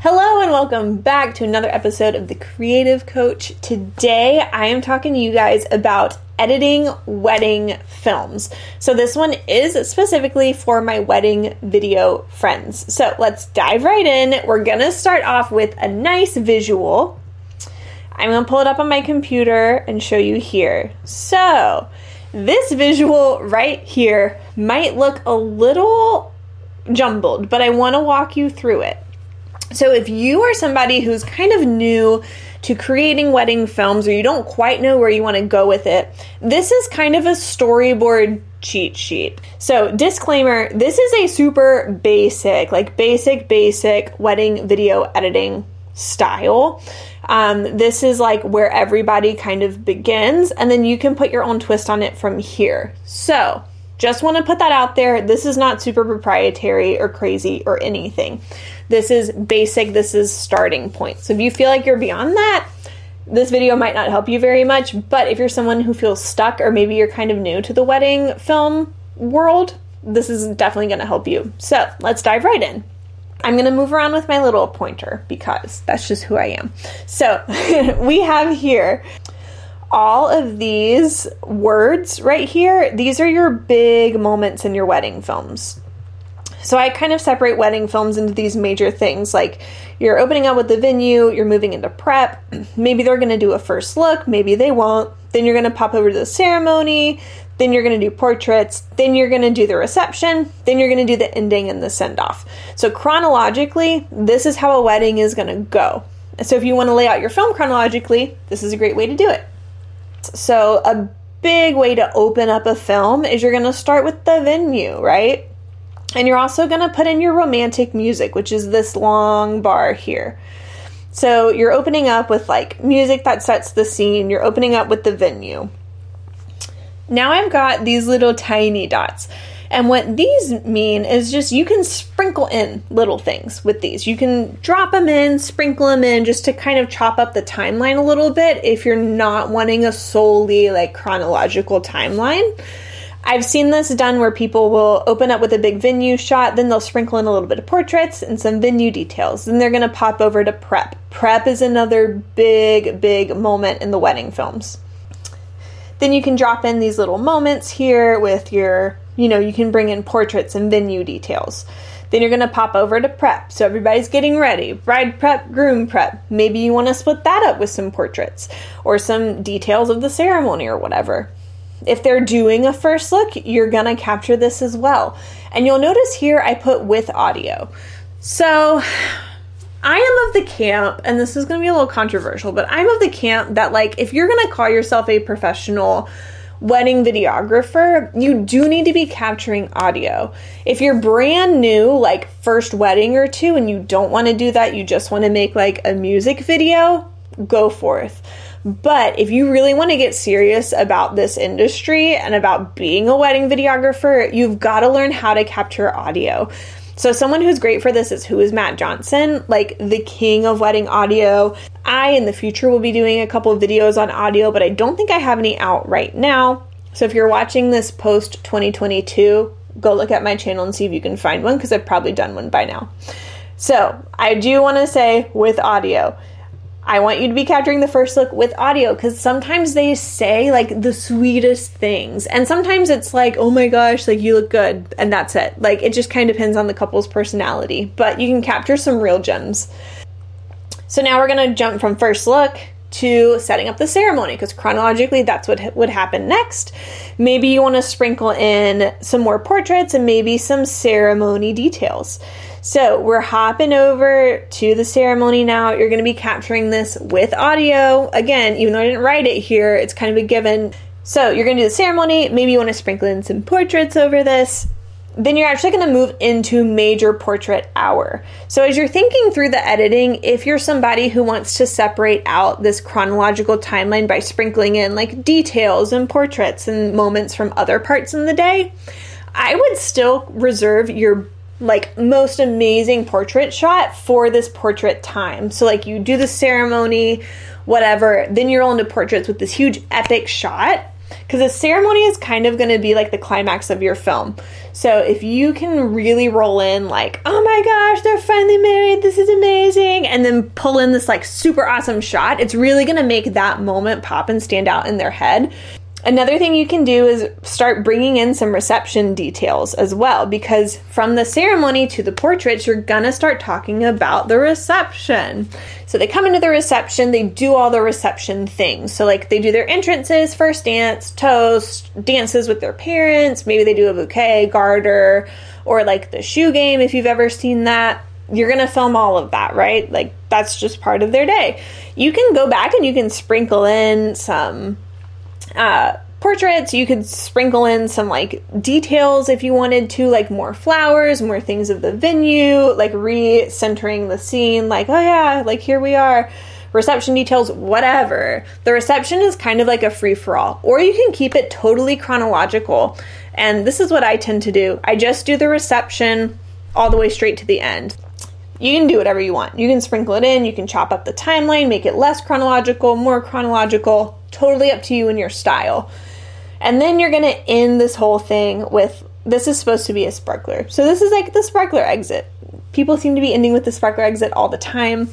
Hello and welcome back to another episode of The Creative Coach. Today I am talking to you guys about editing wedding films. So this one is specifically for my wedding video friends. So let's dive right in. We're going to start off with a nice visual. I'm going to pull it up on my computer and show you here. So, this visual right here might look a little jumbled, but I want to walk you through it. So, if you are somebody who's kind of new to creating wedding films or you don't quite know where you want to go with it, this is kind of a storyboard cheat sheet. So, disclaimer this is a super basic, like basic, basic wedding video editing style. Um, this is like where everybody kind of begins, and then you can put your own twist on it from here. So, just want to put that out there. This is not super proprietary or crazy or anything. This is basic, this is starting point. So if you feel like you're beyond that, this video might not help you very much, but if you're someone who feels stuck or maybe you're kind of new to the wedding film world, this is definitely going to help you. So let's dive right in. I'm going to move around with my little pointer because that's just who I am. So we have here all of these words right here. These are your big moments in your wedding films. So I kind of separate wedding films into these major things like you're opening up with the venue, you're moving into prep, maybe they're going to do a first look, maybe they won't. Then you're going to pop over to the ceremony, then you're going to do portraits, then you're going to do the reception, then you're going to do the ending and the send off. So chronologically, this is how a wedding is going to go. So if you want to lay out your film chronologically, this is a great way to do it. So a big way to open up a film is you're going to start with the venue, right? And you're also going to put in your romantic music, which is this long bar here. So you're opening up with like music that sets the scene, you're opening up with the venue. Now I've got these little tiny dots. And what these mean is just you can sprinkle in little things with these. You can drop them in, sprinkle them in just to kind of chop up the timeline a little bit if you're not wanting a solely like chronological timeline. I've seen this done where people will open up with a big venue shot, then they'll sprinkle in a little bit of portraits and some venue details. Then they're going to pop over to prep. Prep is another big, big moment in the wedding films. Then you can drop in these little moments here with your, you know, you can bring in portraits and venue details. Then you're going to pop over to prep. So everybody's getting ready. Bride prep, groom prep. Maybe you want to split that up with some portraits or some details of the ceremony or whatever if they're doing a first look, you're gonna capture this as well. And you'll notice here I put with audio. So I am of the camp, and this is gonna be a little controversial, but I'm of the camp that, like, if you're gonna call yourself a professional wedding videographer, you do need to be capturing audio. If you're brand new, like first wedding or two, and you don't wanna do that, you just wanna make like a music video, go forth but if you really want to get serious about this industry and about being a wedding videographer, you've got to learn how to capture audio. So, someone who's great for this is who is Matt Johnson, like the king of wedding audio. I, in the future, will be doing a couple videos on audio, but I don't think I have any out right now. So, if you're watching this post 2022, go look at my channel and see if you can find one because I've probably done one by now. So, I do want to say with audio, I want you to be capturing the first look with audio because sometimes they say like the sweetest things. And sometimes it's like, oh my gosh, like you look good. And that's it. Like it just kind of depends on the couple's personality. But you can capture some real gems. So now we're going to jump from first look to setting up the ceremony because chronologically that's what would happen next. Maybe you want to sprinkle in some more portraits and maybe some ceremony details. So we're hopping over to the ceremony now. You're going to be capturing this with audio. Again, even though I didn't write it here, it's kind of a given. So you're going to do the ceremony. Maybe you want to sprinkle in some portraits over this. Then you're actually going to move into major portrait hour. So, as you're thinking through the editing, if you're somebody who wants to separate out this chronological timeline by sprinkling in like details and portraits and moments from other parts in the day, I would still reserve your like most amazing portrait shot for this portrait time. So like you do the ceremony, whatever, then you're on to portraits with this huge epic shot because the ceremony is kind of going to be like the climax of your film. So if you can really roll in like, "Oh my gosh, they're finally married. This is amazing." and then pull in this like super awesome shot, it's really going to make that moment pop and stand out in their head. Another thing you can do is start bringing in some reception details as well, because from the ceremony to the portraits, you're gonna start talking about the reception. So they come into the reception, they do all the reception things. So, like, they do their entrances, first dance, toast, dances with their parents, maybe they do a bouquet, garter, or like the shoe game if you've ever seen that. You're gonna film all of that, right? Like, that's just part of their day. You can go back and you can sprinkle in some uh, portraits. You could sprinkle in some like details if you wanted to, like more flowers, more things of the venue, like re centering the scene, like, oh yeah, like here we are. Reception details, whatever. The reception is kind of like a free for all, or you can keep it totally chronological. And this is what I tend to do I just do the reception all the way straight to the end you can do whatever you want. You can sprinkle it in, you can chop up the timeline, make it less chronological, more chronological, totally up to you and your style. And then you're gonna end this whole thing with this is supposed to be a sparkler. So this is like the sparkler exit. People seem to be ending with the sparkler exit all the time.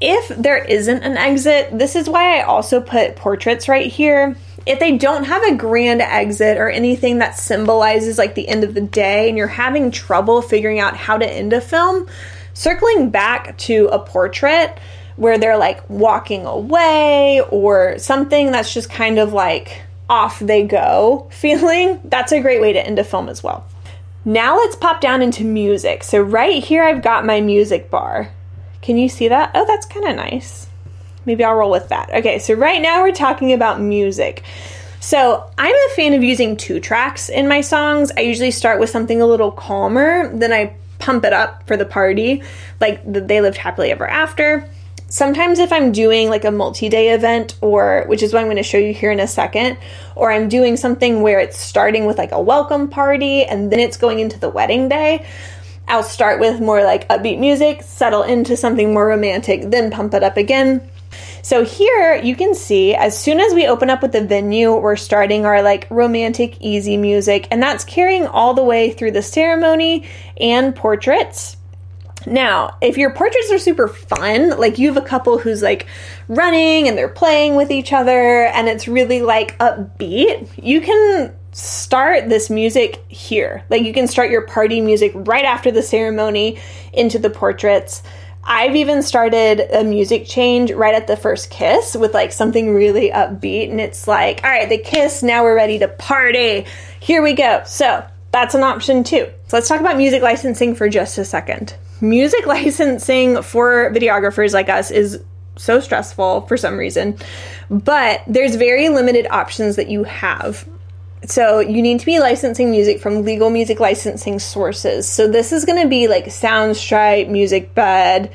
If there isn't an exit, this is why I also put portraits right here. If they don't have a grand exit or anything that symbolizes like the end of the day and you're having trouble figuring out how to end a film, circling back to a portrait where they're like walking away or something that's just kind of like off they go feeling, that's a great way to end a film as well. Now let's pop down into music. So, right here, I've got my music bar. Can you see that? Oh, that's kind of nice. Maybe I'll roll with that. Okay, so right now we're talking about music. So, I'm a fan of using two tracks in my songs. I usually start with something a little calmer, then I pump it up for the party, like they lived happily ever after. Sometimes, if I'm doing like a multi day event, or which is what I'm going to show you here in a second, or I'm doing something where it's starting with like a welcome party and then it's going into the wedding day, I'll start with more like upbeat music, settle into something more romantic, then pump it up again. So here you can see as soon as we open up with the venue, we're starting our like romantic, easy music, and that's carrying all the way through the ceremony and portraits. Now, if your portraits are super fun, like you have a couple who's like running and they're playing with each other and it's really like upbeat, you can start this music here. Like you can start your party music right after the ceremony into the portraits. I've even started a music change right at the first kiss with like something really upbeat. And it's like, all right, they kiss, now we're ready to party. Here we go. So that's an option too. So let's talk about music licensing for just a second. Music licensing for videographers like us is so stressful for some reason, but there's very limited options that you have. So you need to be licensing music from legal music licensing sources. So this is going to be like Soundstripe, MusicBed.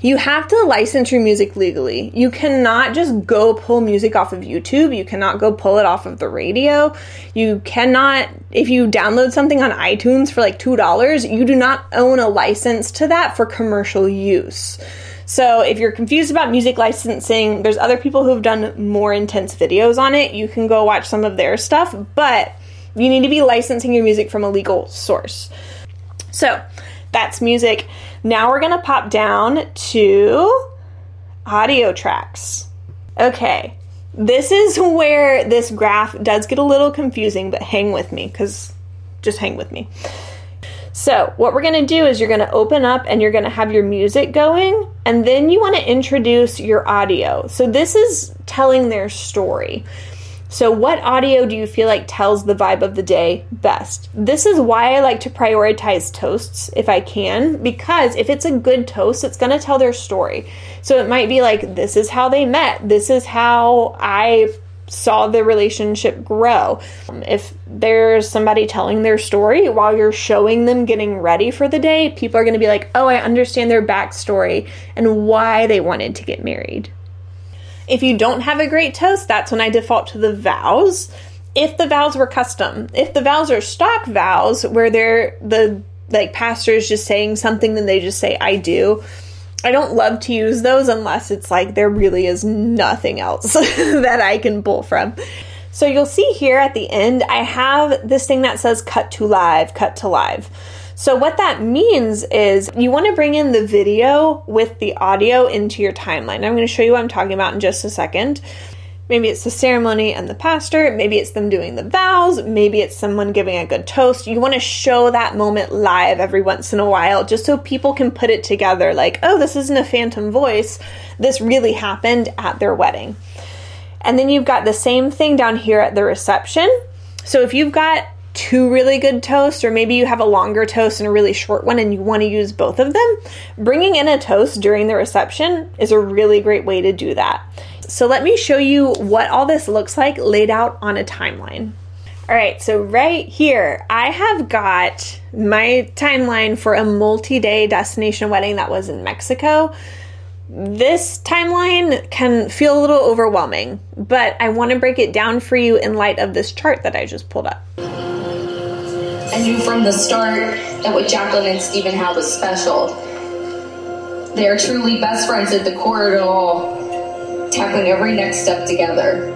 You have to license your music legally. You cannot just go pull music off of YouTube. You cannot go pull it off of the radio. You cannot, if you download something on iTunes for like $2, you do not own a license to that for commercial use. So if you're confused about music licensing, there's other people who have done more intense videos on it. You can go watch some of their stuff, but you need to be licensing your music from a legal source. So that's music. Now we're going to pop down to audio tracks. Okay, this is where this graph does get a little confusing, but hang with me because just hang with me. So, what we're going to do is you're going to open up and you're going to have your music going, and then you want to introduce your audio. So, this is telling their story. So, what audio do you feel like tells the vibe of the day best? This is why I like to prioritize toasts if I can, because if it's a good toast, it's going to tell their story. So, it might be like, this is how they met, this is how I saw the relationship grow. If there's somebody telling their story while you're showing them getting ready for the day, people are going to be like, oh, I understand their backstory and why they wanted to get married. If you don't have a great toast, that's when I default to the vows. If the vows were custom, if the vows are stock vows where they're the like pastor is just saying something, then they just say, I do I don't love to use those unless it's like there really is nothing else that I can pull from. So you'll see here at the end, I have this thing that says cut to live, cut to live. So, what that means is you want to bring in the video with the audio into your timeline. I'm going to show you what I'm talking about in just a second. Maybe it's the ceremony and the pastor. Maybe it's them doing the vows. Maybe it's someone giving a good toast. You want to show that moment live every once in a while just so people can put it together like, oh, this isn't a phantom voice. This really happened at their wedding. And then you've got the same thing down here at the reception. So if you've got two really good toasts, or maybe you have a longer toast and a really short one and you want to use both of them, bringing in a toast during the reception is a really great way to do that. So let me show you what all this looks like laid out on a timeline. All right, so right here, I have got my timeline for a multi day destination wedding that was in Mexico. This timeline can feel a little overwhelming, but I want to break it down for you in light of this chart that I just pulled up. I knew from the start that what Jacqueline and Stephen had was special. They are truly best friends at the core of it all tackling every next step together.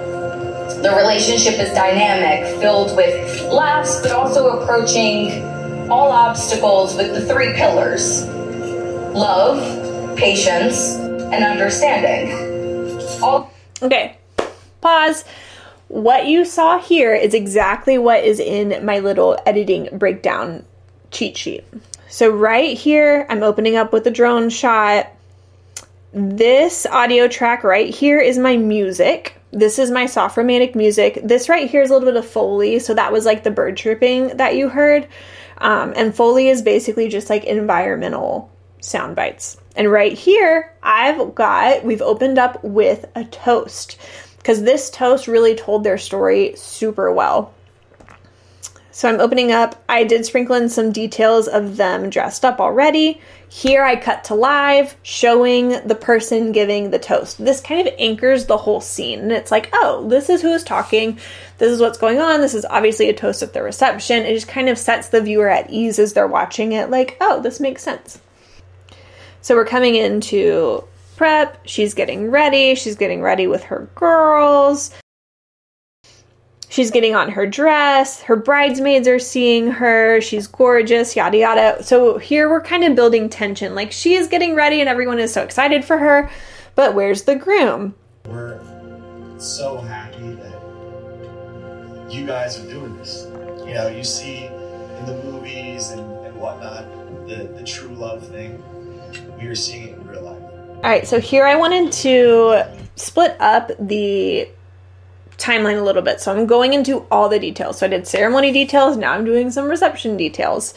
The relationship is dynamic, filled with laughs, but also approaching all obstacles with the three pillars love, patience, and understanding. All- okay, pause. What you saw here is exactly what is in my little editing breakdown cheat sheet. So, right here, I'm opening up with a drone shot this audio track right here is my music. This is my soft romantic music. This right here is a little bit of Foley. So that was like the bird chirping that you heard. Um, and Foley is basically just like environmental sound bites. And right here, I've got, we've opened up with a toast because this toast really told their story super well. So I'm opening up. I did sprinkle in some details of them dressed up already. Here I cut to live, showing the person giving the toast. This kind of anchors the whole scene. And it's like, oh, this is who is talking. This is what's going on. This is obviously a toast at the reception. It just kind of sets the viewer at ease as they're watching it, like, oh, this makes sense. So we're coming into prep. She's getting ready. She's getting ready with her girls. She's getting on her dress. Her bridesmaids are seeing her. She's gorgeous, yada yada. So here we're kind of building tension. Like she is getting ready and everyone is so excited for her. But where's the groom? We're so happy that you guys are doing this. You know, you see in the movies and, and whatnot the, the true love thing. We are seeing it in real life. All right, so here I wanted to split up the timeline a little bit. So I'm going into all the details. So I did ceremony details, now I'm doing some reception details.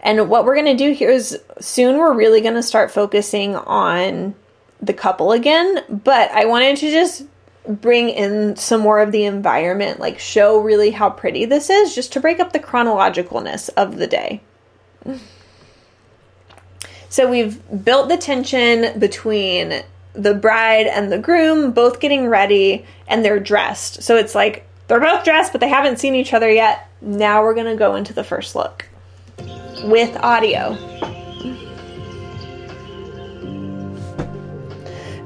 And what we're going to do here is soon we're really going to start focusing on the couple again, but I wanted to just bring in some more of the environment, like show really how pretty this is, just to break up the chronologicalness of the day. So we've built the tension between the bride and the groom both getting ready and they're dressed. So it's like they're both dressed, but they haven't seen each other yet. Now we're going to go into the first look with audio.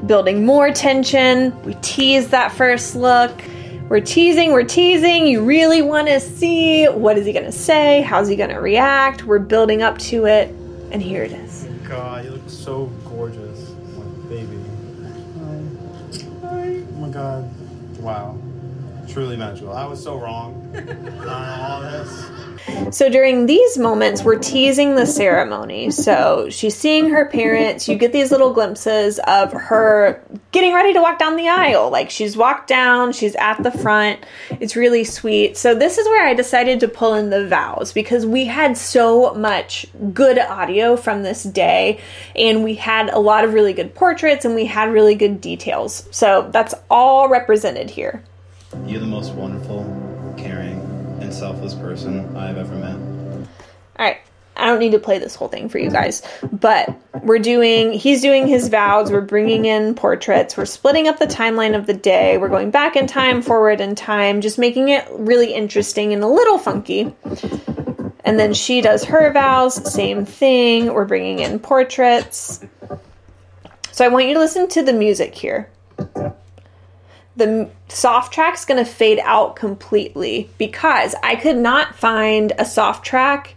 Building more tension. We tease that first look. We're teasing, we're teasing. You really want to see what is he going to say? How's he going to react? We're building up to it. And here it is. God, you look so gorgeous. My baby. Hi. Oh my god. Wow. Truly magical. I was so wrong on all this. So during these moments, we're teasing the ceremony. So she's seeing her parents. You get these little glimpses of her getting ready to walk down the aisle. Like she's walked down, she's at the front. It's really sweet. So this is where I decided to pull in the vows because we had so much good audio from this day and we had a lot of really good portraits and we had really good details. So that's all represented here. You're the most wonderful, caring, and selfless person I've ever met. All right. I don't need to play this whole thing for you guys, but we're doing, he's doing his vows. We're bringing in portraits. We're splitting up the timeline of the day. We're going back in time, forward in time, just making it really interesting and a little funky. And then she does her vows, same thing. We're bringing in portraits. So I want you to listen to the music here the soft track's going to fade out completely because I could not find a soft track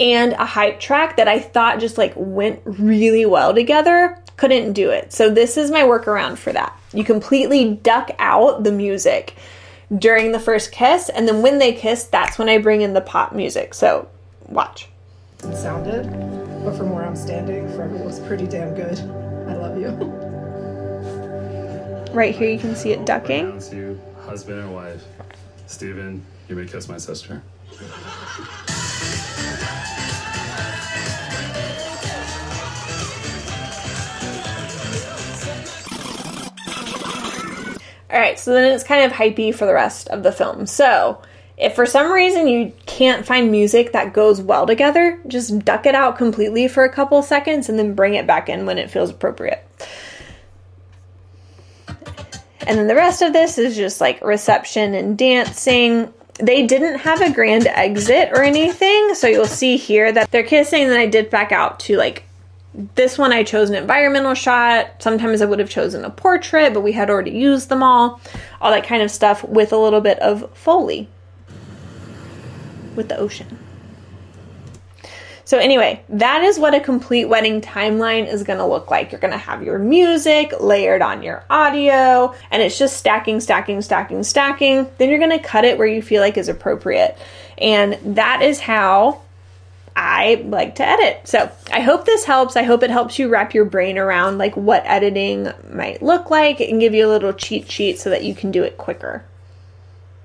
and a hype track that I thought just like went really well together, couldn't do it. So this is my workaround for that. You completely duck out the music during the first kiss, and then when they kiss, that's when I bring in the pop music. So watch. It sounded, but from where I'm standing, Forever was pretty damn good. I love you. Right here, you can see it ducking. You husband and wife. Steven, you may kiss my sister. All right, so then it's kind of hypey for the rest of the film. So, if for some reason you can't find music that goes well together, just duck it out completely for a couple seconds and then bring it back in when it feels appropriate. And then the rest of this is just like reception and dancing. They didn't have a grand exit or anything, so you'll see here that they're kissing, then I did back out to like this one I chose an environmental shot. Sometimes I would have chosen a portrait, but we had already used them all. All that kind of stuff with a little bit of Foley with the ocean. So, anyway, that is what a complete wedding timeline is going to look like. You're going to have your music layered on your audio, and it's just stacking, stacking, stacking, stacking. Then you're going to cut it where you feel like is appropriate. And that is how I like to edit. So I hope this helps. I hope it helps you wrap your brain around like what editing might look like and give you a little cheat sheet so that you can do it quicker.